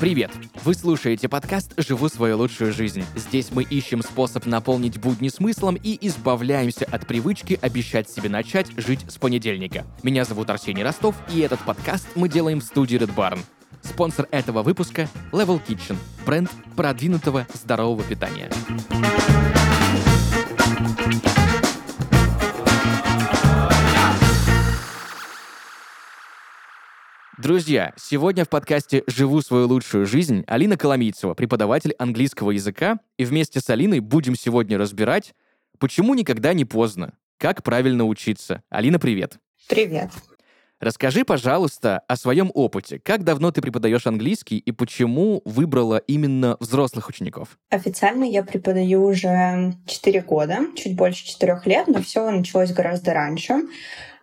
Привет! Вы слушаете подкаст «Живу свою лучшую жизнь». Здесь мы ищем способ наполнить будни смыслом и избавляемся от привычки обещать себе начать жить с понедельника. Меня зовут Арсений Ростов, и этот подкаст мы делаем в студии Red Barn. Спонсор этого выпуска — Level Kitchen, бренд продвинутого здорового питания. Друзья, сегодня в подкасте «Живу свою лучшую жизнь» Алина Коломийцева, преподаватель английского языка, и вместе с Алиной будем сегодня разбирать, почему никогда не поздно, как правильно учиться. Алина, привет. Привет. Расскажи, пожалуйста, о своем опыте. Как давно ты преподаешь английский и почему выбрала именно взрослых учеников? Официально я преподаю уже 4 года, чуть больше 4 лет, но все началось гораздо раньше.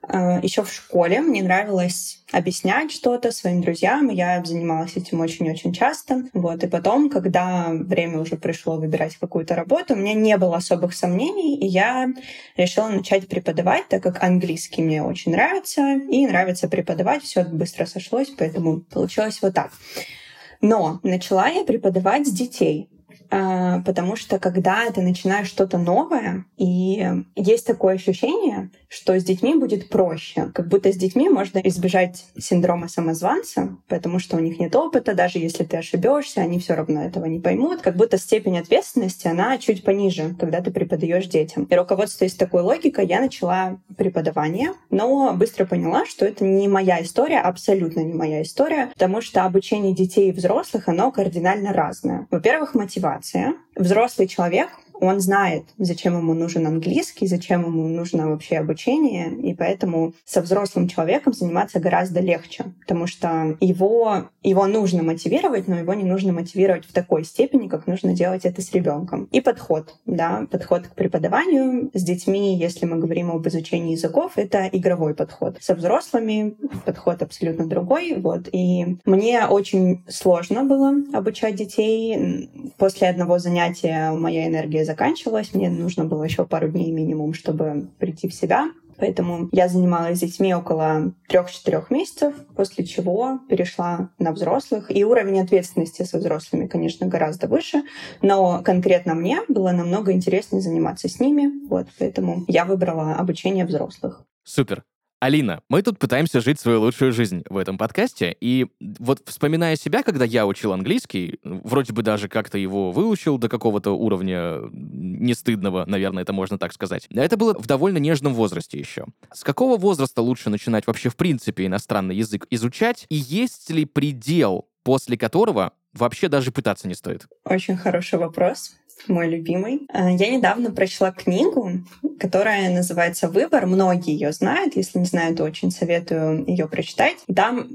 Э, Еще в школе мне нравилось объяснять что-то своим друзьям, и я занималась этим очень-очень часто. Вот. И потом, когда время уже пришло выбирать какую-то работу, у меня не было особых сомнений, и я решила начать преподавать, так как английский мне очень нравится, и нравится преподавать, все быстро сошлось, поэтому получилось вот так. Но начала я преподавать с детей. А, потому что когда ты начинаешь что-то новое, и есть такое ощущение, что с детьми будет проще. Как будто с детьми можно избежать синдрома самозванца, потому что у них нет опыта, даже если ты ошибешься, они все равно этого не поймут. Как будто степень ответственности, она чуть пониже, когда ты преподаешь детям. И руководствуясь такой логикой, я начала преподавание, но быстро поняла, что это не моя история, абсолютно не моя история, потому что обучение детей и взрослых, оно кардинально разное. Во-первых, мотивация. Взрослый человек, он знает, зачем ему нужен английский, зачем ему нужно вообще обучение, и поэтому со взрослым человеком заниматься гораздо легче, потому что его, его нужно мотивировать, но его не нужно мотивировать в такой степени, как нужно делать это с ребенком. И подход, да, подход к преподаванию с детьми, если мы говорим об изучении языков, это игровой подход. Со взрослыми подход абсолютно другой, вот. И мне очень сложно было обучать детей. После одного занятия моя энергия заканчивалась, мне нужно было еще пару дней минимум, чтобы прийти в себя. Поэтому я занималась с детьми около трех-четырех месяцев, после чего перешла на взрослых. И уровень ответственности со взрослыми, конечно, гораздо выше, но конкретно мне было намного интереснее заниматься с ними. Вот, поэтому я выбрала обучение взрослых. Супер. Алина, мы тут пытаемся жить свою лучшую жизнь в этом подкасте, и вот вспоминая себя, когда я учил английский, вроде бы даже как-то его выучил до какого-то уровня не стыдного, наверное, это можно так сказать. Это было в довольно нежном возрасте еще. С какого возраста лучше начинать вообще в принципе иностранный язык изучать, и есть ли предел, после которого вообще даже пытаться не стоит? Очень хороший вопрос мой любимый. Э, я недавно прочла книгу, которая называется «Выбор». Многие ее знают. Если не знают, то очень советую ее прочитать. Там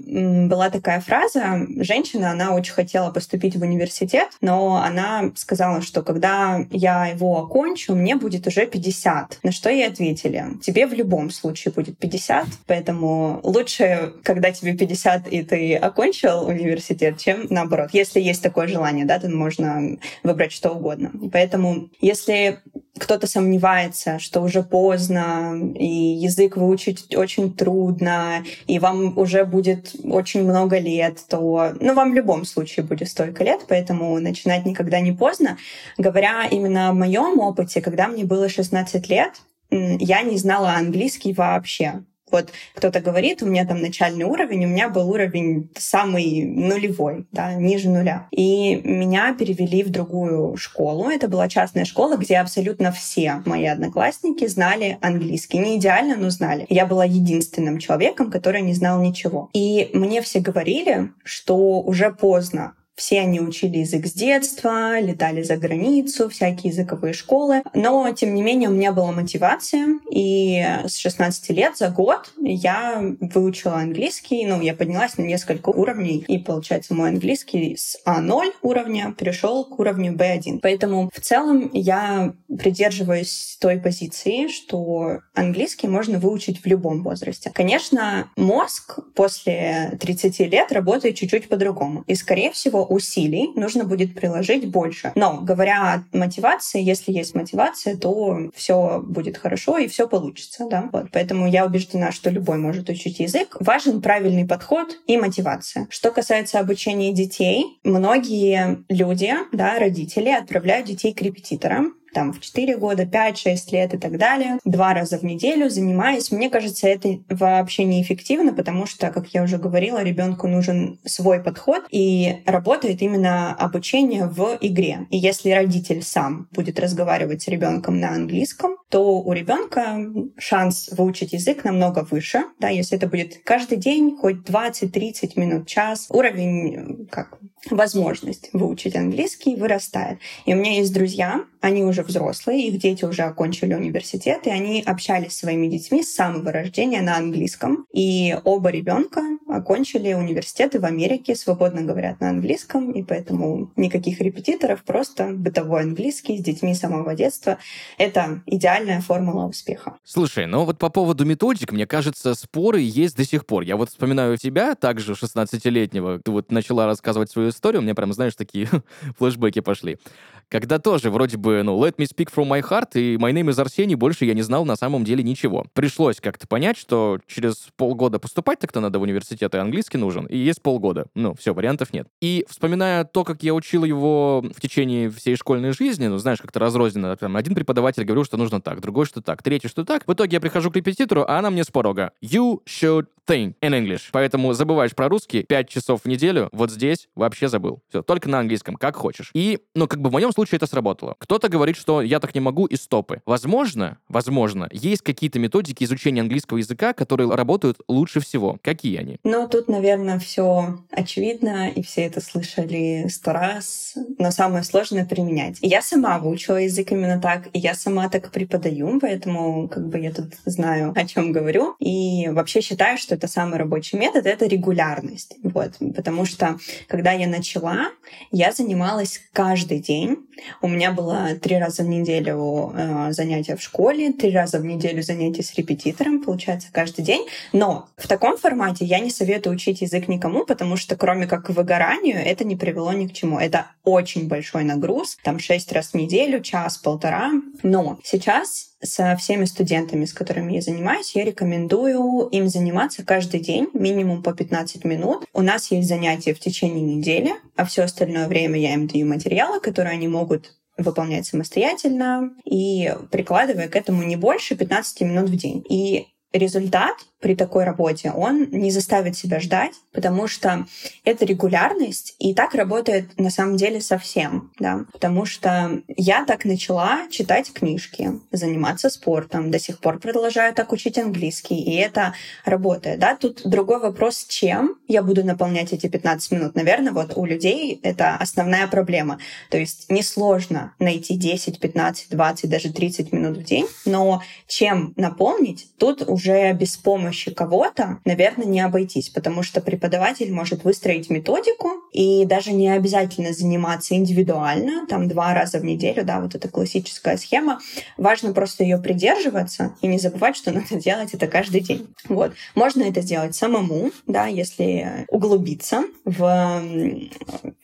была такая фраза. Женщина, она очень хотела поступить в университет, но она сказала, что когда я его окончу, мне будет уже 50. На что ей ответили? Тебе в любом случае будет 50, поэтому лучше, когда тебе 50 и ты окончил университет, чем наоборот. Если есть такое желание, да, то можно выбрать что угодно. Поэтому, если кто-то сомневается, что уже поздно, и язык выучить очень трудно, и вам уже будет очень много лет, то ну, вам в любом случае будет столько лет, поэтому начинать никогда не поздно. Говоря именно о моем опыте, когда мне было 16 лет, я не знала английский вообще. Вот кто-то говорит, у меня там начальный уровень, у меня был уровень самый нулевой, да, ниже нуля. И меня перевели в другую школу. Это была частная школа, где абсолютно все мои одноклассники знали английский. Не идеально, но знали. Я была единственным человеком, который не знал ничего. И мне все говорили, что уже поздно все они учили язык с детства, летали за границу, всякие языковые школы. Но, тем не менее, у меня была мотивация. И с 16 лет за год я выучила английский. Ну, я поднялась на несколько уровней. И, получается, мой английский с А0 уровня перешел к уровню B1. Поэтому в целом я придерживаюсь той позиции, что английский можно выучить в любом возрасте. Конечно, мозг после 30 лет работает чуть-чуть по-другому. И, скорее всего, усилий нужно будет приложить больше. Но говоря о мотивации, если есть мотивация, то все будет хорошо и все получится. Да? Вот. Поэтому я убеждена, что любой может учить язык. Важен правильный подход и мотивация. Что касается обучения детей, многие люди, да, родители отправляют детей к репетиторам, там в 4 года, 5-6 лет и так далее, два раза в неделю занимаясь. Мне кажется, это вообще неэффективно, потому что, как я уже говорила, ребенку нужен свой подход, и работает именно обучение в игре. И если родитель сам будет разговаривать с ребенком на английском, то у ребенка шанс выучить язык намного выше. Да, если это будет каждый день, хоть 20-30 минут, час, уровень как возможность выучить английский вырастает. И у меня есть друзья, они уже взрослые, их дети уже окончили университет, и они общались с своими детьми с самого рождения на английском. И оба ребенка окончили университеты в Америке, свободно говорят на английском, и поэтому никаких репетиторов, просто бытовой английский с детьми с самого детства. Это идеальная формула успеха. Слушай, ну вот по поводу методик, мне кажется, споры есть до сих пор. Я вот вспоминаю тебя, также 16-летнего, ты вот начала рассказывать свою историю, у меня прям, знаешь, такие флешбеки пошли. Когда тоже вроде бы, ну, let me speak from my heart, и my name is Арсений, больше я не знал на самом деле ничего. Пришлось как-то понять, что через полгода поступать так-то надо в университет, и английский нужен, и есть полгода. Ну, все, вариантов нет. И вспоминая то, как я учил его в течение всей школьной жизни, ну, знаешь, как-то разрозненно, там, один преподаватель говорил, что нужно так, другой, что так, третий, что так. В итоге я прихожу к репетитору, а она мне с порога. You should think in English. Поэтому забываешь про русский 5 часов в неделю, вот здесь вообще забыл. Все, только на английском, как хочешь. И, ну, как бы в моем случае это сработало. Кто-то говорит, что я так не могу, и стопы. Возможно, возможно, есть какие-то методики изучения английского языка, которые работают лучше всего. Какие они? Ну, тут, наверное, все очевидно, и все это слышали сто раз, но самое сложное — применять. Я сама выучила язык именно так, и я сама так преподаю, поэтому как бы я тут знаю, о чем говорю. И вообще считаю, что это самый рабочий метод — это регулярность. Вот. Потому что, когда я начала, я занималась каждый день. У меня было три раза в неделю э, занятия в школе, три раза в неделю занятия с репетитором, получается, каждый день. Но в таком формате я не советую учить язык никому, потому что кроме как к выгоранию, это не привело ни к чему. Это очень большой нагруз, там шесть раз в неделю, час-полтора. Но сейчас со всеми студентами, с которыми я занимаюсь, я рекомендую им заниматься каждый день, минимум по 15 минут. У нас есть занятия в течение недели, а все остальное время я им даю материалы, которые они могут выполнять самостоятельно и прикладывая к этому не больше 15 минут в день. И результат при такой работе, он не заставит себя ждать, потому что это регулярность, и так работает на самом деле совсем, да, потому что я так начала читать книжки, заниматься спортом, до сих пор продолжаю так учить английский, и это работает, да. Тут другой вопрос, чем я буду наполнять эти 15 минут. Наверное, вот у людей это основная проблема. То есть несложно найти 10, 15, 20, даже 30 минут в день, но чем наполнить, тут уже без помощи помощи кого-то, наверное, не обойтись, потому что преподаватель может выстроить методику и даже не обязательно заниматься индивидуально, там два раза в неделю, да, вот эта классическая схема. Важно просто ее придерживаться и не забывать, что надо делать это каждый день. Вот. Можно это сделать самому, да, если углубиться в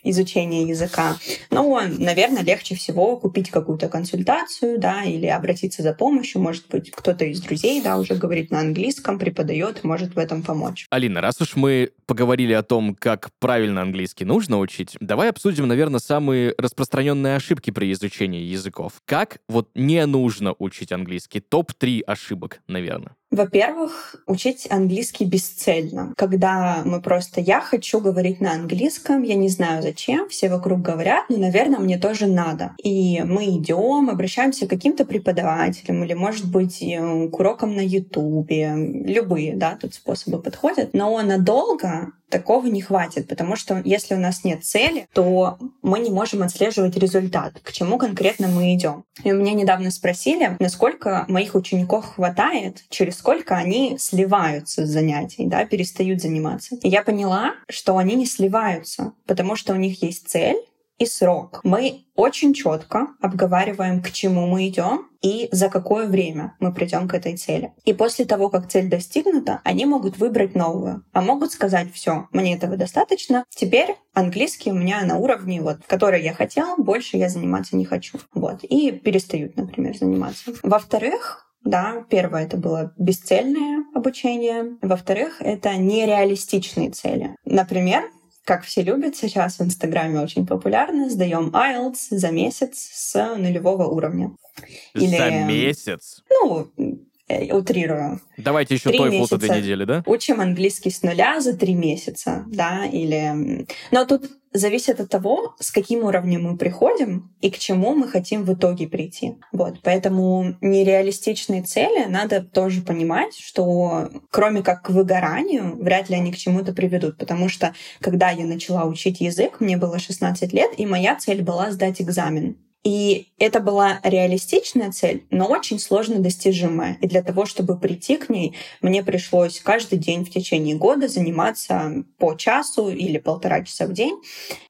изучение языка. Но, наверное, легче всего купить какую-то консультацию, да, или обратиться за помощью. Может быть, кто-то из друзей, да, уже говорит на английском, преподает, может в этом помочь. Алина, раз уж мы поговорили о том, как правильно английский нужно учить, давай обсудим, наверное, самые распространенные ошибки при изучении языков. Как вот не нужно учить английский? Топ-3 ошибок, наверное. Во-первых, учить английский бесцельно. Когда мы просто «я хочу говорить на английском», я не знаю зачем, все вокруг говорят, но, наверное, мне тоже надо. И мы идем, обращаемся к каким-то преподавателям или, может быть, э, к урокам на Ютубе. Любые, да, тут способы подходят. Но надолго такого не хватит, потому что если у нас нет цели, то мы не можем отслеживать результат, к чему конкретно мы идем. И у меня недавно спросили, насколько моих учеников хватает, через сколько они сливаются с занятий, да, перестают заниматься. И я поняла, что они не сливаются, потому что у них есть цель, и срок. Мы очень четко обговариваем, к чему мы идем и за какое время мы придем к этой цели. И после того, как цель достигнута, они могут выбрать новую, а могут сказать, все, мне этого достаточно, теперь английский у меня на уровне, вот, который я хотела, больше я заниматься не хочу. Вот. И перестают, например, заниматься. Во-вторых, да, первое это было бесцельное обучение. Во-вторых, это нереалистичные цели. Например, как все любят сейчас в Инстаграме очень популярно, сдаем IELTS за месяц с нулевого уровня. Или, за месяц? Ну, утрирую. Давайте еще TOEFL за две недели, да? Учим английский с нуля за три месяца, да, или... Но тут зависит от того, с каким уровнем мы приходим и к чему мы хотим в итоге прийти. Вот, поэтому нереалистичные цели надо тоже понимать, что кроме как к выгоранию, вряд ли они к чему-то приведут, потому что когда я начала учить язык, мне было 16 лет, и моя цель была сдать экзамен. И это была реалистичная цель, но очень сложно достижимая. И для того, чтобы прийти к ней, мне пришлось каждый день в течение года заниматься по часу или полтора часа в день.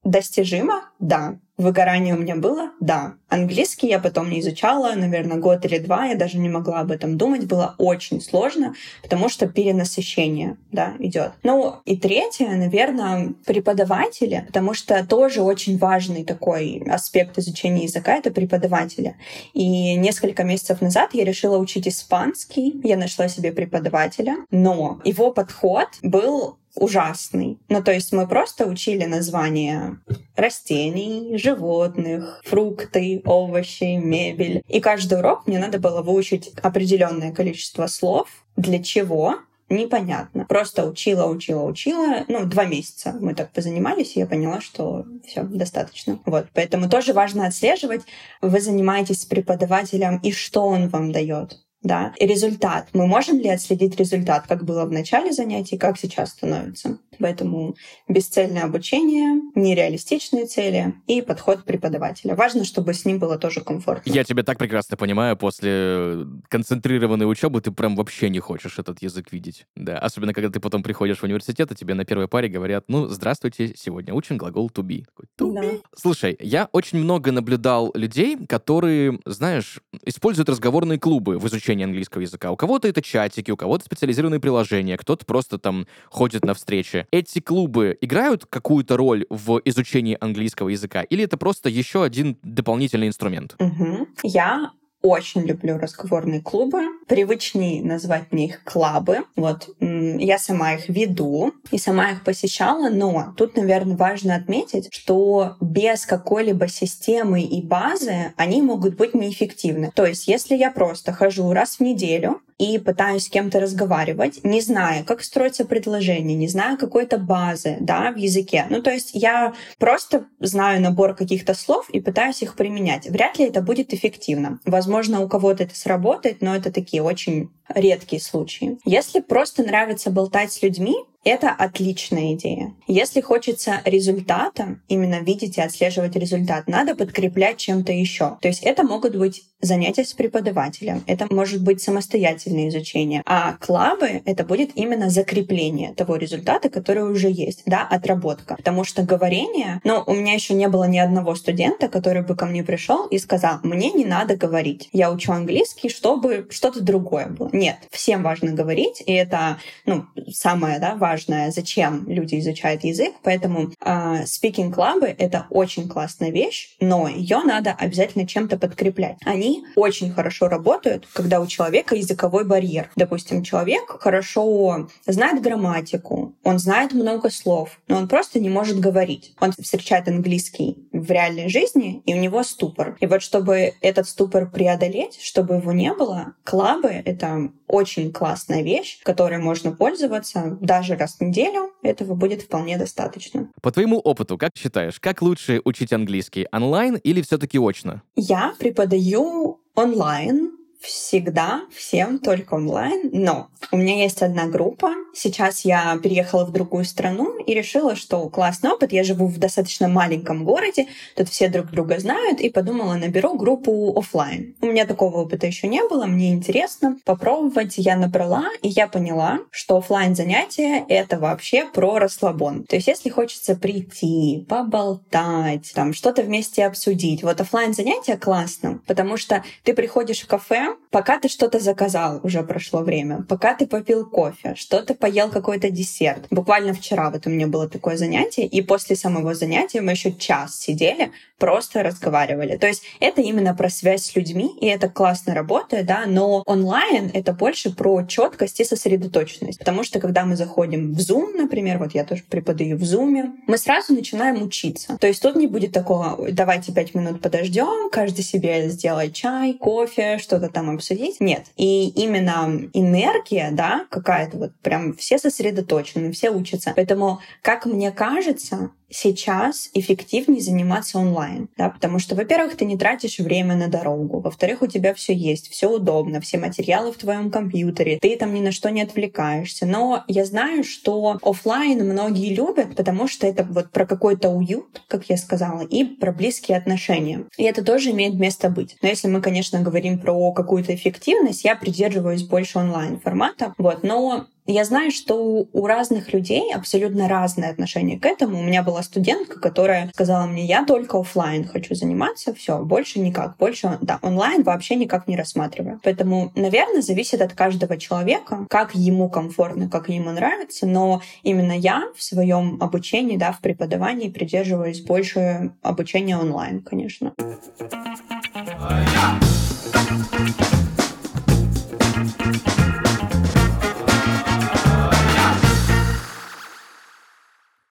Достижимо? Да. Выгорание у меня было? Да. Английский я потом не изучала, наверное, год или два, я даже не могла об этом думать, было очень сложно, потому что перенасыщение, да, идет. Ну, и третье, наверное, преподаватели, потому что тоже очень важный такой аспект изучения языка — это преподаватели. И несколько месяцев назад я решила учить испанский, я нашла себе преподавателя, но его подход был ужасный. Ну, то есть мы просто учили названия растений, животных, фрукты, овощи, мебель. И каждый урок мне надо было выучить определенное количество слов. Для чего? непонятно. Просто учила, учила, учила. Ну, два месяца мы так позанимались, и я поняла, что все достаточно. Вот, поэтому тоже важно отслеживать, вы занимаетесь с преподавателем и что он вам дает да, и результат. Мы можем ли отследить результат, как было в начале занятий, как сейчас становится? Поэтому бесцельное обучение, нереалистичные цели и подход преподавателя. Важно, чтобы с ним было тоже комфортно. Я тебя так прекрасно понимаю, после концентрированной учебы ты прям вообще не хочешь этот язык видеть. Да, особенно когда ты потом приходишь в университет, и тебе на первой паре говорят, ну, здравствуйте, сегодня учим глагол to be. to be. Да. Слушай, я очень много наблюдал людей, которые, знаешь, используют разговорные клубы в изучении изучения английского языка. У кого-то это чатики, у кого-то специализированные приложения, кто-то просто там ходит на встречи. Эти клубы играют какую-то роль в изучении английского языка? Или это просто еще один дополнительный инструмент? Угу. Я очень люблю разговорные клубы. Привычнее назвать мне их клабы. Вот я сама их веду и сама их посещала, но тут, наверное, важно отметить, что без какой-либо системы и базы они могут быть неэффективны. То есть, если я просто хожу раз в неделю, и пытаюсь с кем-то разговаривать, не зная, как строится предложение, не зная какой-то базы да, в языке. Ну, то есть я просто знаю набор каких-то слов и пытаюсь их применять. Вряд ли это будет эффективно. Возможно, у кого-то это сработает, но это такие очень редкие случаи. Если просто нравится болтать с людьми, это отличная идея. Если хочется результата, именно видеть и отслеживать результат, надо подкреплять чем-то еще. То есть это могут быть занятия с преподавателем, это может быть самостоятельное изучение. А клабы — это будет именно закрепление того результата, который уже есть, да, отработка. Потому что говорение, ну, у меня еще не было ни одного студента, который бы ко мне пришел и сказал, мне не надо говорить, я учу английский, чтобы что-то другое было. Нет, всем важно говорить, и это, ну, самое, да, важное важное, зачем люди изучают язык, поэтому э, speaking клабы это очень классная вещь, но ее надо обязательно чем-то подкреплять. Они очень хорошо работают, когда у человека языковой барьер. Допустим, человек хорошо знает грамматику, он знает много слов, но он просто не может говорить. Он встречает английский в реальной жизни, и у него ступор. И вот чтобы этот ступор преодолеть, чтобы его не было, клабы — это очень классная вещь, которой можно пользоваться даже раз в неделю. Этого будет вполне достаточно. По твоему опыту, как считаешь, как лучше учить английский? Онлайн или все-таки очно? Я преподаю онлайн всегда всем только онлайн, но у меня есть одна группа. Сейчас я переехала в другую страну и решила, что классный опыт. Я живу в достаточно маленьком городе, тут все друг друга знают, и подумала, наберу группу офлайн. У меня такого опыта еще не было, мне интересно попробовать. Я набрала, и я поняла, что офлайн занятия это вообще про расслабон. То есть, если хочется прийти, поболтать, там что-то вместе обсудить, вот офлайн занятия классно, потому что ты приходишь в кафе, пока ты что-то заказал, уже прошло время, пока ты попил кофе, что-то поел какой-то десерт. Буквально вчера вот у меня было такое занятие, и после самого занятия мы еще час сидели, просто разговаривали. То есть это именно про связь с людьми, и это классно работает, да, но онлайн это больше про четкость и сосредоточенность. Потому что когда мы заходим в Zoom, например, вот я тоже преподаю в Zoom, мы сразу начинаем учиться. То есть тут не будет такого, давайте пять минут подождем, каждый себе сделает чай, кофе, что-то там обсудить. Нет. И именно энергия, да, какая-то вот прям все сосредоточены, все учатся. Поэтому, как мне кажется, сейчас эффективнее заниматься онлайн, да, потому что, во-первых, ты не тратишь время на дорогу, во-вторых, у тебя все есть, все удобно, все материалы в твоем компьютере, ты там ни на что не отвлекаешься. Но я знаю, что офлайн многие любят, потому что это вот про какой-то уют, как я сказала, и про близкие отношения. И это тоже имеет место быть. Но если мы, конечно, говорим про какую-то эффективность, я придерживаюсь больше онлайн формата. Вот, но я знаю, что у разных людей абсолютно разное отношение к этому. У меня была студентка, которая сказала мне, я только офлайн хочу заниматься, все, больше никак, больше, да, онлайн вообще никак не рассматриваю. Поэтому, наверное, зависит от каждого человека, как ему комфортно, как ему нравится, но именно я в своем обучении, да, в преподавании придерживаюсь больше обучения онлайн, конечно.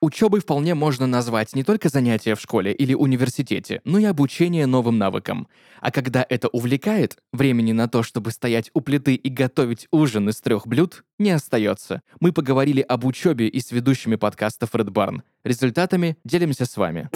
Учебой вполне можно назвать не только занятия в школе или университете, но и обучение новым навыкам. А когда это увлекает, времени на то, чтобы стоять у плиты и готовить ужин из трех блюд, не остается. Мы поговорили об учебе и с ведущими подкастов Red Barn. Результатами делимся с вами.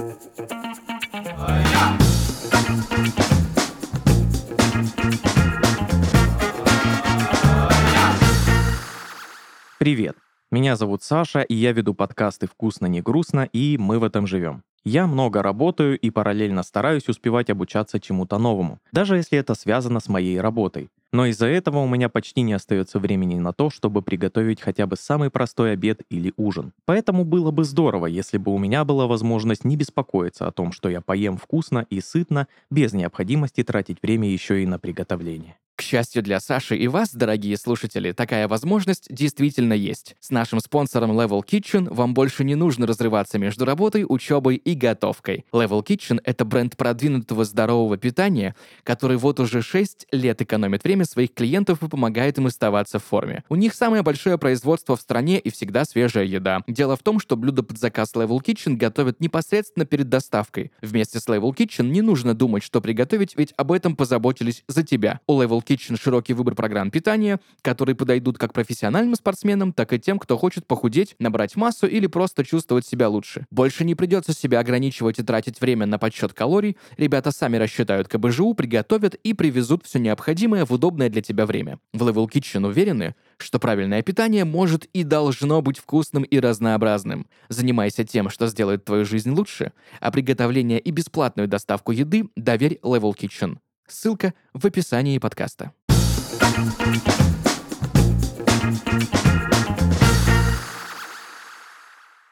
Привет! Меня зовут Саша, и я веду подкасты «Вкусно, не грустно», и мы в этом живем. Я много работаю и параллельно стараюсь успевать обучаться чему-то новому, даже если это связано с моей работой. Но из-за этого у меня почти не остается времени на то, чтобы приготовить хотя бы самый простой обед или ужин. Поэтому было бы здорово, если бы у меня была возможность не беспокоиться о том, что я поем вкусно и сытно, без необходимости тратить время еще и на приготовление. К счастью для Саши и вас, дорогие слушатели, такая возможность действительно есть. С нашим спонсором Level Kitchen вам больше не нужно разрываться между работой, учебой и готовкой. Level Kitchen — это бренд продвинутого здорового питания, который вот уже 6 лет экономит время своих клиентов и помогает им оставаться в форме. У них самое большое производство в стране и всегда свежая еда. Дело в том, что блюда под заказ Level Kitchen готовят непосредственно перед доставкой. Вместе с Level Kitchen не нужно думать, что приготовить, ведь об этом позаботились за тебя. У Level Kitchen широкий выбор программ питания, которые подойдут как профессиональным спортсменам, так и тем, кто хочет похудеть, набрать массу или просто чувствовать себя лучше. Больше не придется себя ограничивать и тратить время на подсчет калорий, ребята сами рассчитают КБЖУ, приготовят и привезут все необходимое в удобное для тебя время. В Level Kitchen уверены, что правильное питание может и должно быть вкусным и разнообразным. Занимайся тем, что сделает твою жизнь лучше, а приготовление и бесплатную доставку еды доверь Level Kitchen. Ссылка в описании подкаста.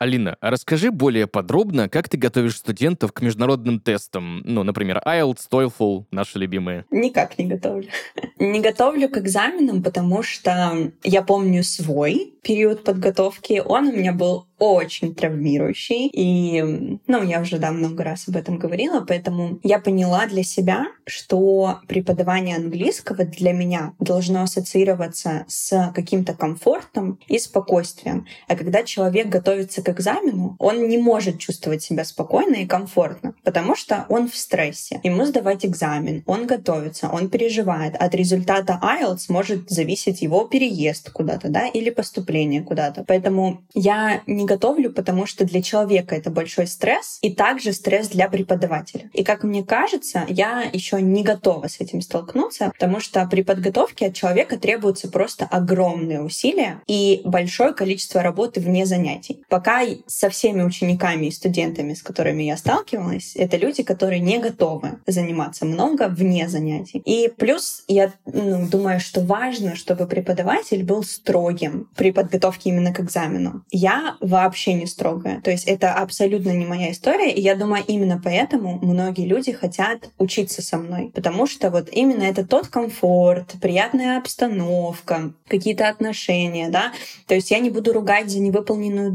Алина, расскажи более подробно, как ты готовишь студентов к международным тестам? Ну, например, IELTS, TOEFL, наши любимые. Никак не готовлю. Не готовлю к экзаменам, потому что я помню свой период подготовки. Он у меня был очень травмирующий. И, ну, я уже, да, много раз об этом говорила, поэтому я поняла для себя, что преподавание английского для меня должно ассоциироваться с каким-то комфортом и спокойствием. А когда человек готовится к экзамену, он не может чувствовать себя спокойно и комфортно, потому что он в стрессе. Ему сдавать экзамен, он готовится, он переживает. От результата IELTS может зависеть его переезд куда-то, да, или поступление куда-то. Поэтому я не готовлю, потому что для человека это большой стресс, и также стресс для преподавателя. И как мне кажется, я еще не готова с этим столкнуться, потому что при подготовке от человека требуются просто огромные усилия и большое количество работы вне занятий. Пока со всеми учениками и студентами, с которыми я сталкивалась, это люди, которые не готовы заниматься много вне занятий. И плюс я ну, думаю, что важно, чтобы преподаватель был строгим при подготовке именно к экзамену. Я вообще не строгая. То есть это абсолютно не моя история. И я думаю, именно поэтому многие люди хотят учиться со мной. Потому что вот именно это тот комфорт, приятная обстановка, какие-то отношения, да. То есть я не буду ругать за невыполненную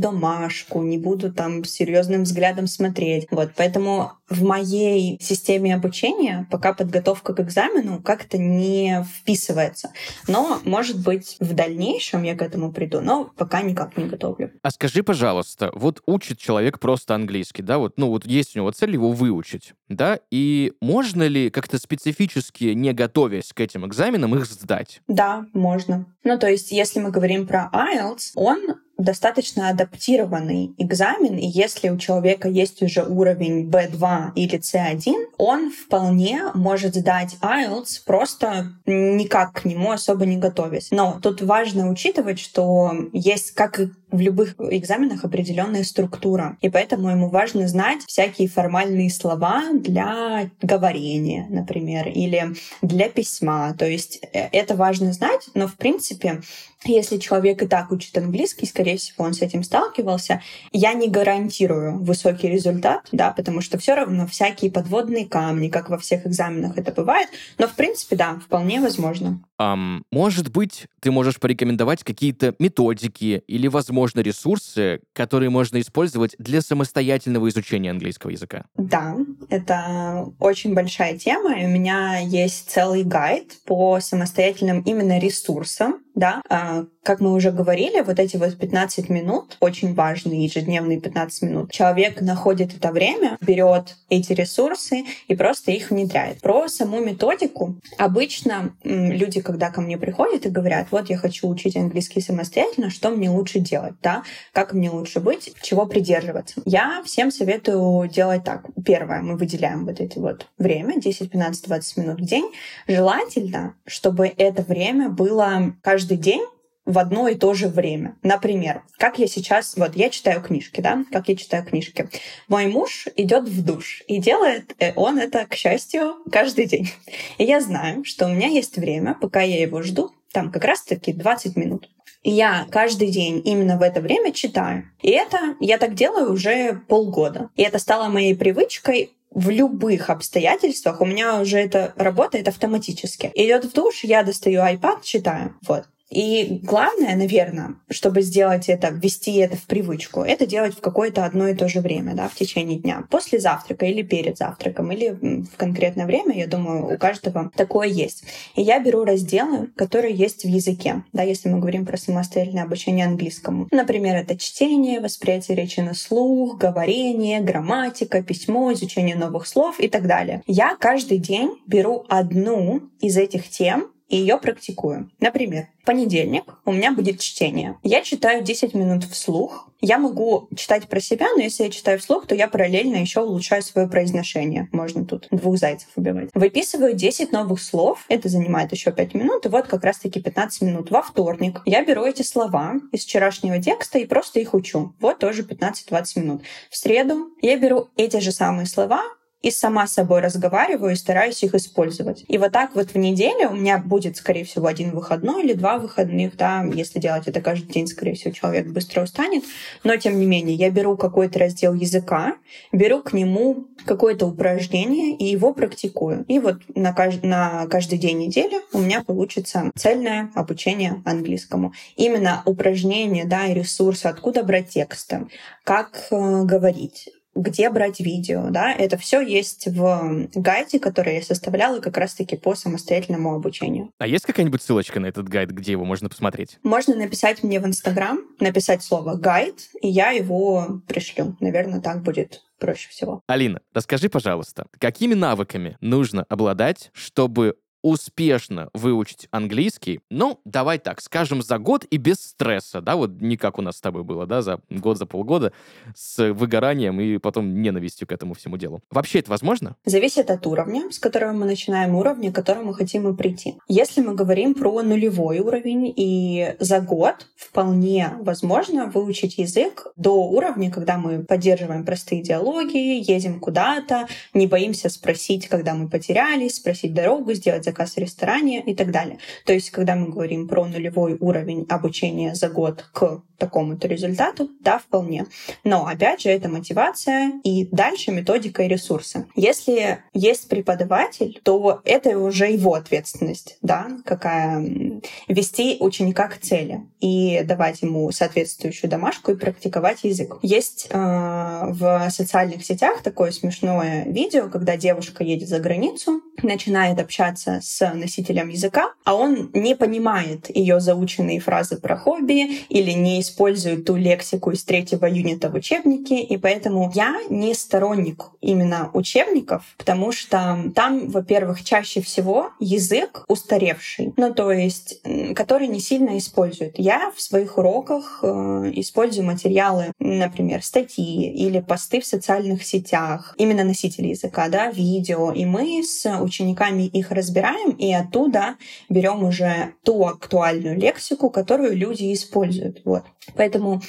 домашку, не буду там серьезным взглядом смотреть. Вот, поэтому в моей системе обучения пока подготовка к экзамену как-то не вписывается. Но, может быть, в дальнейшем я к этому приду, но пока никак не готовлю. А скажи, пожалуйста, вот учит человек просто английский, да, вот, ну вот есть у него цель его выучить, да, и можно ли как-то специфически, не готовясь к этим экзаменам, их сдать? Да, можно. Ну, то есть, если мы говорим про IELTS, он достаточно адаптированный экзамен, и если у человека есть уже уровень B2 или C1, он вполне может сдать IELTS просто никак к нему особо не готовясь. Но тут важно учитывать, что есть, как в любых экзаменах определенная структура. И поэтому ему важно знать всякие формальные слова для говорения, например, или для письма. То есть э, это важно знать, но в принципе если человек и так учит английский, скорее всего, он с этим сталкивался. Я не гарантирую высокий результат, да, потому что все равно всякие подводные камни, как во всех экзаменах это бывает. Но, в принципе, да, вполне возможно. Um, может быть, ты можешь порекомендовать какие-то методики или, возможно, ресурсы, которые можно использовать для самостоятельного изучения английского языка? Да, это очень большая тема. У меня есть целый гайд по самостоятельным именно ресурсам, да, а, как мы уже говорили, вот эти вот 15 минут, очень важные ежедневные 15 минут, человек находит это время, берет эти ресурсы и просто их внедряет. Про саму методику обычно люди, когда ко мне приходят и говорят, вот я хочу учить английский самостоятельно, что мне лучше делать, да, как мне лучше быть, чего придерживаться. Я всем советую делать так. Первое, мы выделяем вот эти вот время, 10, 15, 20 минут в день. Желательно, чтобы это время было каждый день в одно и то же время. Например, как я сейчас, вот я читаю книжки, да, как я читаю книжки. Мой муж идет в душ и делает э, он это, к счастью, каждый день. И я знаю, что у меня есть время, пока я его жду, там как раз-таки 20 минут. И я каждый день именно в это время читаю. И это я так делаю уже полгода. И это стало моей привычкой в любых обстоятельствах у меня уже это работает автоматически. Идет в душ, я достаю iPad, читаю. Вот. И главное, наверное, чтобы сделать это, ввести это в привычку, это делать в какое-то одно и то же время, да, в течение дня. После завтрака или перед завтраком, или в конкретное время, я думаю, у каждого такое есть. И я беру разделы, которые есть в языке, да, если мы говорим про самостоятельное обучение английскому. Например, это чтение, восприятие речи на слух, говорение, грамматика, письмо, изучение новых слов и так далее. Я каждый день беру одну из этих тем, и ее практикую. Например, в понедельник у меня будет чтение. Я читаю 10 минут вслух. Я могу читать про себя, но если я читаю вслух, то я параллельно еще улучшаю свое произношение. Можно тут двух зайцев убивать. Выписываю 10 новых слов. Это занимает еще 5 минут. И вот как раз-таки 15 минут. Во вторник я беру эти слова из вчерашнего текста и просто их учу. Вот тоже 15-20 минут. В среду я беру эти же самые слова, и сама с собой разговариваю и стараюсь их использовать. И вот так вот в неделю у меня будет, скорее всего, один выходной или два выходных, да, если делать это каждый день, скорее всего, человек быстро устанет, но тем не менее я беру какой-то раздел языка, беру к нему какое-то упражнение и его практикую. И вот на, кажд... на каждый день недели у меня получится цельное обучение английскому. Именно упражнения, да, и ресурсы, откуда брать тексты, как э, говорить, где брать видео, да, это все есть в гайде, который я составляла как раз-таки по самостоятельному обучению. А есть какая-нибудь ссылочка на этот гайд, где его можно посмотреть? Можно написать мне в Инстаграм, написать слово «гайд», и я его пришлю. Наверное, так будет проще всего. Алина, расскажи, пожалуйста, какими навыками нужно обладать, чтобы успешно выучить английский, ну, давай так, скажем, за год и без стресса, да, вот не как у нас с тобой было, да, за год, за полгода, с выгоранием и потом ненавистью к этому всему делу. Вообще это возможно? Зависит от уровня, с которого мы начинаем, уровня, к которому хотим и прийти. Если мы говорим про нулевой уровень, и за год вполне возможно выучить язык до уровня, когда мы поддерживаем простые диалоги, едем куда-то, не боимся спросить, когда мы потерялись, спросить дорогу, сделать заказ в ресторане и так далее. То есть, когда мы говорим про нулевой уровень обучения за год к такому-то результату, да, вполне. Но, опять же, это мотивация и дальше методика и ресурсы. Если есть преподаватель, то это уже его ответственность, да, какая вести ученика к цели и давать ему соответствующую домашку и практиковать язык. Есть э, в социальных сетях такое смешное видео, когда девушка едет за границу, начинает общаться с носителем языка, а он не понимает ее заученные фразы про хобби или не использует ту лексику из третьего юнита в учебнике, и поэтому я не сторонник именно учебников, потому что там, во-первых, чаще всего язык устаревший, ну то есть, который не сильно используют. Я в своих уроках э, использую материалы, например, статьи или посты в социальных сетях, именно носители языка, да, видео, и мы с учениками их разбираем, и оттуда берем уже ту актуальную лексику, которую люди используют. Вот. Поэтому,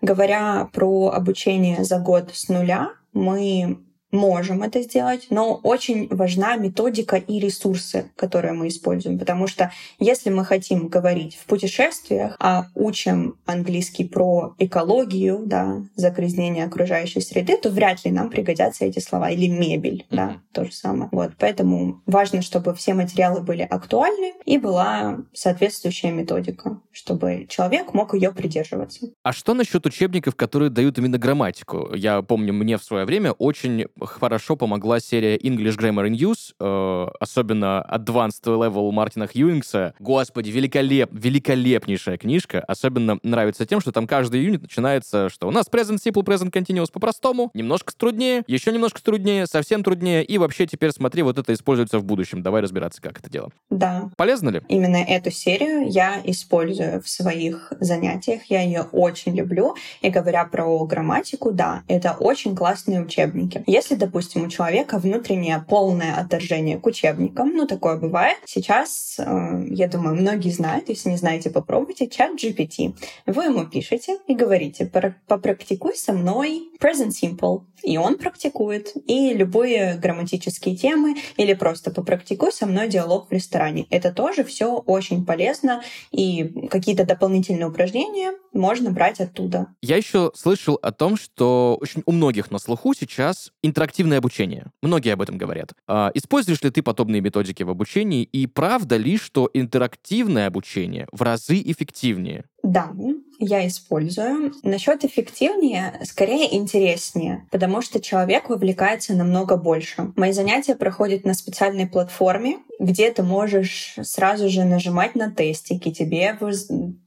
говоря про обучение за год с нуля, мы можем это сделать, но очень важна методика и ресурсы, которые мы используем, потому что если мы хотим говорить в путешествиях, а учим английский про экологию, да, загрязнение окружающей среды, то вряд ли нам пригодятся эти слова или мебель, mm-hmm. да, то же самое. Вот, поэтому важно, чтобы все материалы были актуальны и была соответствующая методика, чтобы человек мог ее придерживаться. А что насчет учебников, которые дают именно грамматику? Я помню, мне в свое время очень хорошо помогла серия English Grammar News, э, особенно Advanced Level Мартина Хьюингса. Господи, великолеп, великолепнейшая книжка. Особенно нравится тем, что там каждый юнит начинается, что у нас present simple, present continuous по-простому, немножко труднее, еще немножко труднее, совсем труднее, и вообще теперь смотри, вот это используется в будущем. Давай разбираться, как это дело. Да. Полезно ли? Именно эту серию я использую в своих занятиях. Я ее очень люблю. И говоря про грамматику, да, это очень классные учебники. Если если, допустим, у человека внутреннее полное отторжение к учебникам, ну, такое бывает. Сейчас, э, я думаю, многие знают, если не знаете, попробуйте чат GPT. Вы ему пишете и говорите, попрактикуй со мной present simple. И он практикует. И любые грамматические темы или просто попрактикуй со мной диалог в ресторане. Это тоже все очень полезно. И какие-то дополнительные упражнения можно брать оттуда. Я еще слышал о том, что очень у многих на слуху сейчас интерактивное обучение. Многие об этом говорят. А, используешь ли ты подобные методики в обучении? И правда ли, что интерактивное обучение в разы эффективнее? Да, я использую. Насчет эффективнее, скорее интереснее, потому что человек вовлекается намного больше. Мои занятия проходят на специальной платформе, где ты можешь сразу же нажимать на тестики, тебе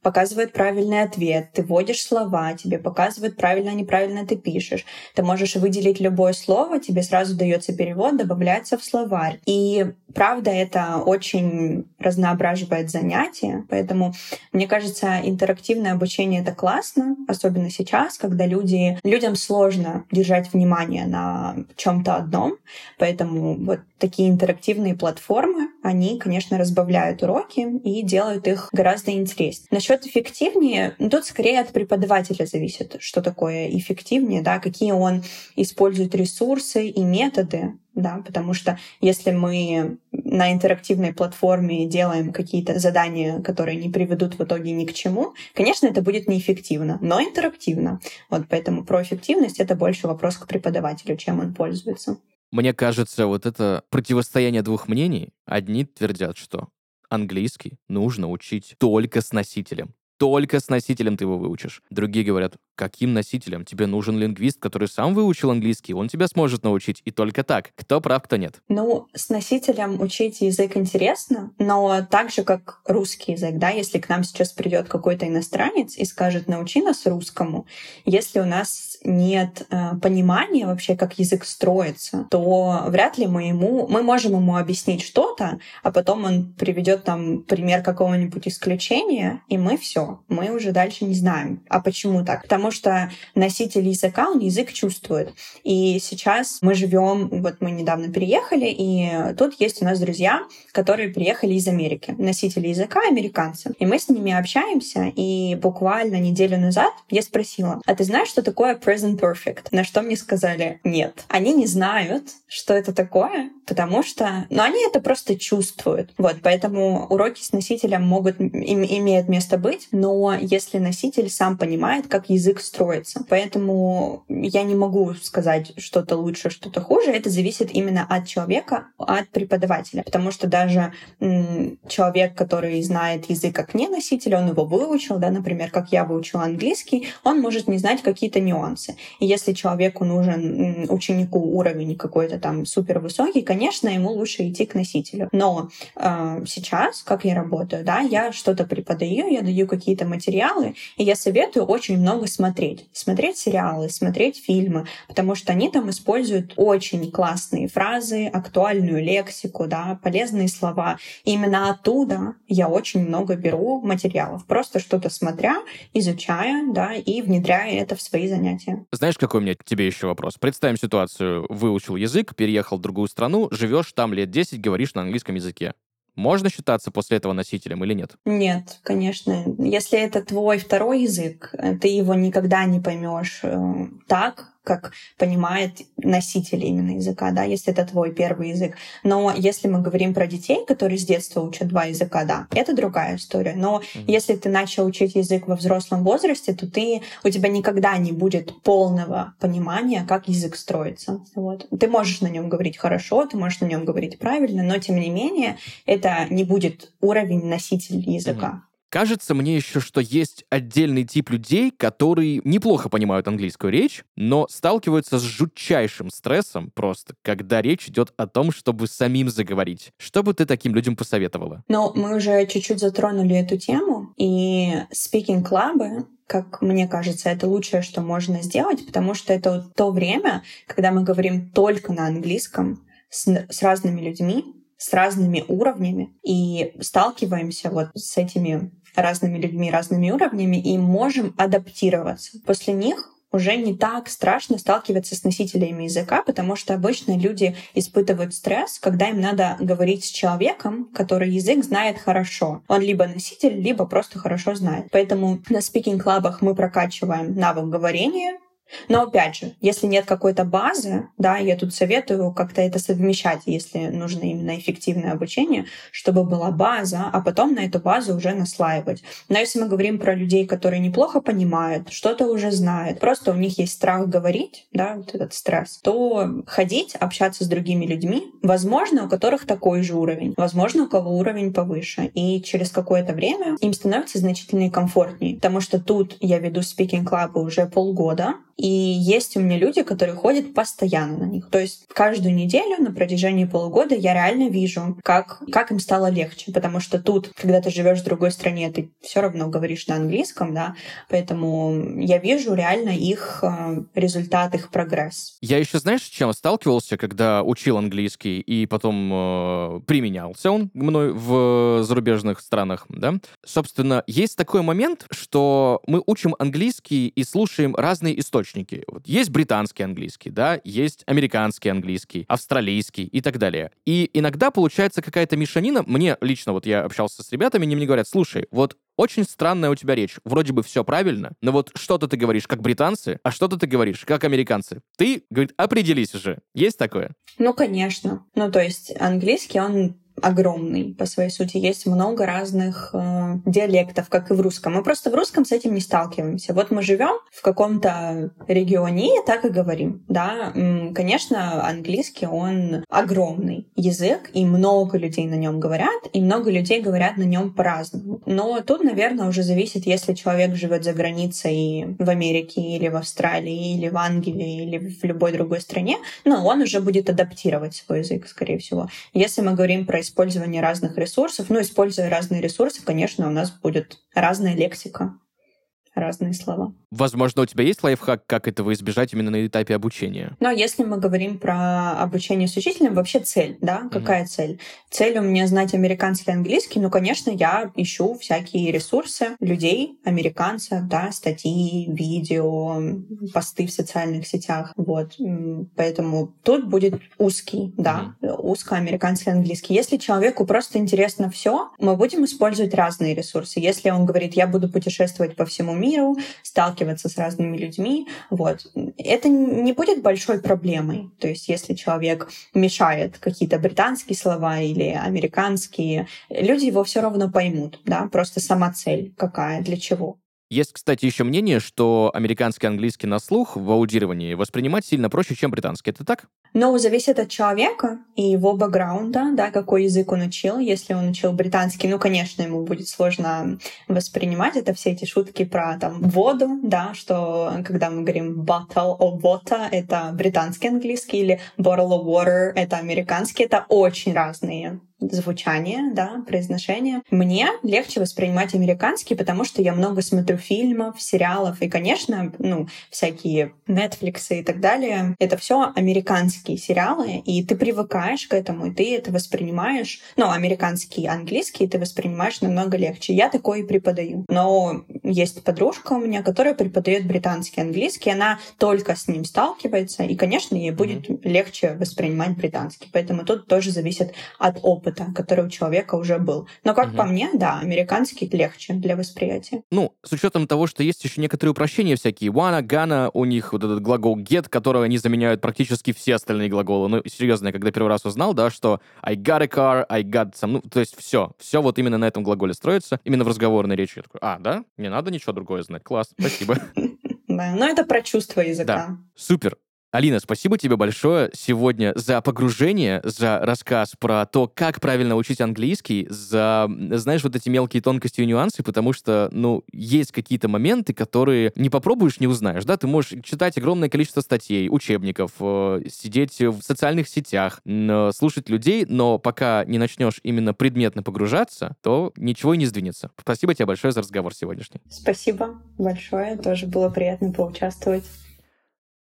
показывают правильный ответ, ты вводишь слова, тебе показывают правильно, неправильно ты пишешь. Ты можешь выделить любое слово, тебе сразу дается перевод, добавляется в словарь. И правда, это очень разноображивает занятия, поэтому, мне кажется, интерактивное обучение — это классно, особенно сейчас, когда люди, людям сложно держать внимание на чем то одном, поэтому вот такие интерактивные платформы, они, конечно, разбавляют уроки и делают их гораздо интереснее. Насчет эффективнее, ну, тут скорее от преподавателя зависит, что такое эффективнее, да, какие он использует ресурсы и методы, да, потому что если мы на интерактивной платформе делаем какие-то задания, которые не приведут в итоге ни к чему, конечно, это будет неэффективно, но интерактивно. Вот поэтому про эффективность это больше вопрос к преподавателю, чем он пользуется. Мне кажется, вот это противостояние двух мнений. Одни твердят, что английский нужно учить только с носителем. Только с носителем ты его выучишь. Другие говорят, Каким носителем? Тебе нужен лингвист, который сам выучил английский, он тебя сможет научить, и только так. Кто прав, кто нет. Ну, с носителем учить язык интересно, но так же, как русский язык, да, если к нам сейчас придет какой-то иностранец и скажет, научи нас русскому, если у нас нет э, понимания вообще, как язык строится, то вряд ли мы ему, мы можем ему объяснить что-то, а потом он приведет там пример какого-нибудь исключения, и мы все, мы уже дальше не знаем. А почему так? Потому что носитель языка, он язык чувствует. И сейчас мы живем, вот мы недавно переехали, и тут есть у нас друзья, которые приехали из Америки, носители языка американцы. И мы с ними общаемся, и буквально неделю назад я спросила, а ты знаешь, что такое present perfect? На что мне сказали нет. Они не знают, что это такое, потому что... Ну, они это просто чувствуют. Вот, поэтому уроки с носителем могут, им, имеют место быть, но если носитель сам понимает, как язык строится. Поэтому я не могу сказать что-то лучше, что-то хуже. Это зависит именно от человека, от преподавателя. Потому что даже человек, который знает язык как не носитель, он его выучил, да, например, как я выучила английский, он может не знать какие-то нюансы. И если человеку нужен ученику уровень какой-то там супер высокий, конечно, ему лучше идти к носителю. Но э, сейчас, как я работаю, да, я что-то преподаю, я даю какие-то материалы, и я советую очень много смотреть. Смотреть сериалы, смотреть фильмы, потому что они там используют очень классные фразы, актуальную лексику, да, полезные слова. И именно оттуда я очень много беру материалов, просто что-то смотря, изучая, да, и внедряя это в свои занятия. Знаешь, какой у меня к тебе еще вопрос? Представим ситуацию, выучил язык, переехал в другую страну, живешь там лет 10, говоришь на английском языке. Можно считаться после этого носителем или нет? Нет, конечно. Если это твой второй язык, ты его никогда не поймешь э, так, как понимает носитель именно языка, да, если это твой первый язык. Но если мы говорим про детей, которые с детства учат два языка, да, это другая история. Но mm-hmm. если ты начал учить язык во взрослом возрасте, то ты, у тебя никогда не будет полного понимания, как язык строится. Вот. Ты можешь на нем говорить хорошо, ты можешь на нем говорить правильно, но тем не менее это не будет уровень носителя языка. Mm-hmm. Кажется мне еще, что есть отдельный тип людей, которые неплохо понимают английскую речь, но сталкиваются с жутчайшим стрессом просто, когда речь идет о том, чтобы самим заговорить. Что бы ты таким людям посоветовала? Ну, мы уже чуть-чуть затронули эту тему, и speaking-клабы как мне кажется, это лучшее, что можно сделать, потому что это то время, когда мы говорим только на английском с, с разными людьми, с разными уровнями и сталкиваемся вот с этими разными людьми, разными уровнями и можем адаптироваться. После них уже не так страшно сталкиваться с носителями языка, потому что обычно люди испытывают стресс, когда им надо говорить с человеком, который язык знает хорошо. Он либо носитель, либо просто хорошо знает. Поэтому на спикинг-клабах мы прокачиваем навык говорения, но опять же, если нет какой-то базы, да, я тут советую как-то это совмещать, если нужно именно эффективное обучение, чтобы была база, а потом на эту базу уже наслаивать. Но если мы говорим про людей, которые неплохо понимают, что-то уже знают, просто у них есть страх говорить, да, вот этот стресс, то ходить, общаться с другими людьми, возможно, у которых такой же уровень, возможно, у кого уровень повыше. И через какое-то время им становится значительно комфортнее, потому что тут я веду спикинг-клабы уже полгода, и есть у меня люди, которые ходят постоянно на них. То есть каждую неделю на протяжении полугода я реально вижу, как, как им стало легче. Потому что тут, когда ты живешь в другой стране, ты все равно говоришь на английском, да, поэтому я вижу реально их э, результат, их прогресс. Я еще, знаешь, с чем сталкивался, когда учил английский и потом э, применялся он мной в зарубежных странах, да? Собственно, есть такой момент, что мы учим английский и слушаем разные источники источники. Вот есть британский английский, да, есть американский английский, австралийский и так далее. И иногда получается какая-то мешанина. Мне лично, вот я общался с ребятами, они мне говорят, слушай, вот очень странная у тебя речь. Вроде бы все правильно, но вот что-то ты говоришь как британцы, а что-то ты говоришь как американцы. Ты, говорит, определись уже. Есть такое? Ну, конечно. Ну, то есть английский, он огромный по своей сути. Есть много разных э, диалектов, как и в русском. Мы просто в русском с этим не сталкиваемся. Вот мы живем в каком-то регионе и так и говорим. Да? Конечно, английский, он огромный язык, и много людей на нем говорят, и много людей говорят на нем по-разному. Но тут, наверное, уже зависит, если человек живет за границей в Америке или в Австралии, или в Англии, или в любой другой стране, ну, он уже будет адаптировать свой язык, скорее всего. Если мы говорим про использование разных ресурсов, ну, используя разные ресурсы, конечно, у нас будет разная лексика разные слова. Возможно, у тебя есть лайфхак, как этого избежать именно на этапе обучения? Но если мы говорим про обучение с учителем, вообще цель, да? Какая mm-hmm. цель? Цель у меня знать американский и английский. Ну, конечно, я ищу всякие ресурсы людей, американцев, да, статьи, видео, посты в социальных сетях. Вот. Поэтому тут будет узкий, да, mm-hmm. узко-американский английский. Если человеку просто интересно все, мы будем использовать разные ресурсы. Если он говорит, я буду путешествовать по всему миру, миру, сталкиваться с разными людьми. Вот. Это не будет большой проблемой. То есть если человек мешает какие-то британские слова или американские, люди его все равно поймут. Да? Просто сама цель какая, для чего. Есть, кстати, еще мнение, что американский английский на слух в аудировании воспринимать сильно проще, чем британский. Это так? Ну, зависит от человека и его бэкграунда, да, какой язык он учил. Если он учил британский, ну, конечно, ему будет сложно воспринимать это все эти шутки про там воду, да, что когда мы говорим bottle of water, это британский английский, или bottle of water, это американский, это очень разные звучание, да, произношение. Мне легче воспринимать американский, потому что я много смотрю фильмов, сериалов, и, конечно, ну, всякие Netflix и так далее. Это все американские сериалы, и ты привыкаешь к этому, и ты это воспринимаешь, ну, американский, английский ты воспринимаешь намного легче. Я такое и преподаю. Но есть подружка у меня, которая преподает британский английский, она только с ним сталкивается, и, конечно, ей будет mm-hmm. легче воспринимать британский. Поэтому тут тоже зависит от опыта который у человека уже был. Но, как угу. по мне, да, американский легче для восприятия. Ну, с учетом того, что есть еще некоторые упрощения всякие. Wanna, gonna, у них вот этот глагол get, который они заменяют практически все остальные глаголы. Ну, серьезно, я когда первый раз узнал, да, что I got a car, I got some... Ну, то есть все, все вот именно на этом глаголе строится, именно в разговорной речи. Я такой, а, да? Не надо ничего другое знать. Класс, спасибо. Да, но это про чувство языка. Да, супер. Алина, спасибо тебе большое сегодня за погружение, за рассказ про то, как правильно учить английский, за, знаешь, вот эти мелкие тонкости и нюансы, потому что, ну, есть какие-то моменты, которые не попробуешь, не узнаешь, да, ты можешь читать огромное количество статей, учебников, э, сидеть в социальных сетях, слушать людей, но пока не начнешь именно предметно погружаться, то ничего и не сдвинется. Спасибо тебе большое за разговор сегодняшний. Спасибо большое, тоже было приятно поучаствовать.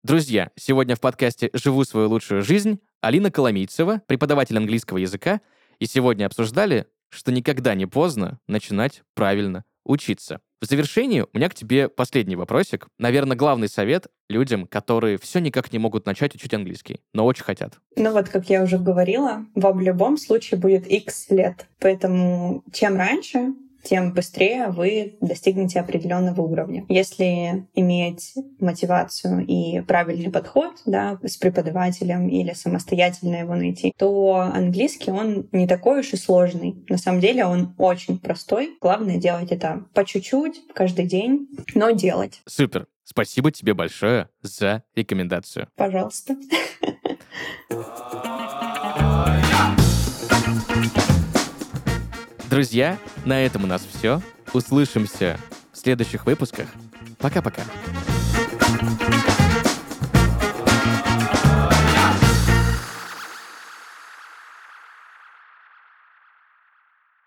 Друзья, сегодня в подкасте «Живу свою лучшую жизнь» Алина Коломийцева, преподаватель английского языка, и сегодня обсуждали, что никогда не поздно начинать правильно учиться. В завершении у меня к тебе последний вопросик. Наверное, главный совет людям, которые все никак не могут начать учить английский, но очень хотят. Ну вот, как я уже говорила, вам в любом случае будет X лет. Поэтому чем раньше, тем быстрее вы достигнете определенного уровня. Если иметь мотивацию и правильный подход да, с преподавателем или самостоятельно его найти, то английский, он не такой уж и сложный. На самом деле он очень простой. Главное делать это по чуть-чуть, каждый день, но делать. Супер. Спасибо тебе большое за рекомендацию. Пожалуйста. Друзья, на этом у нас все. Услышимся в следующих выпусках. Пока-пока. thank you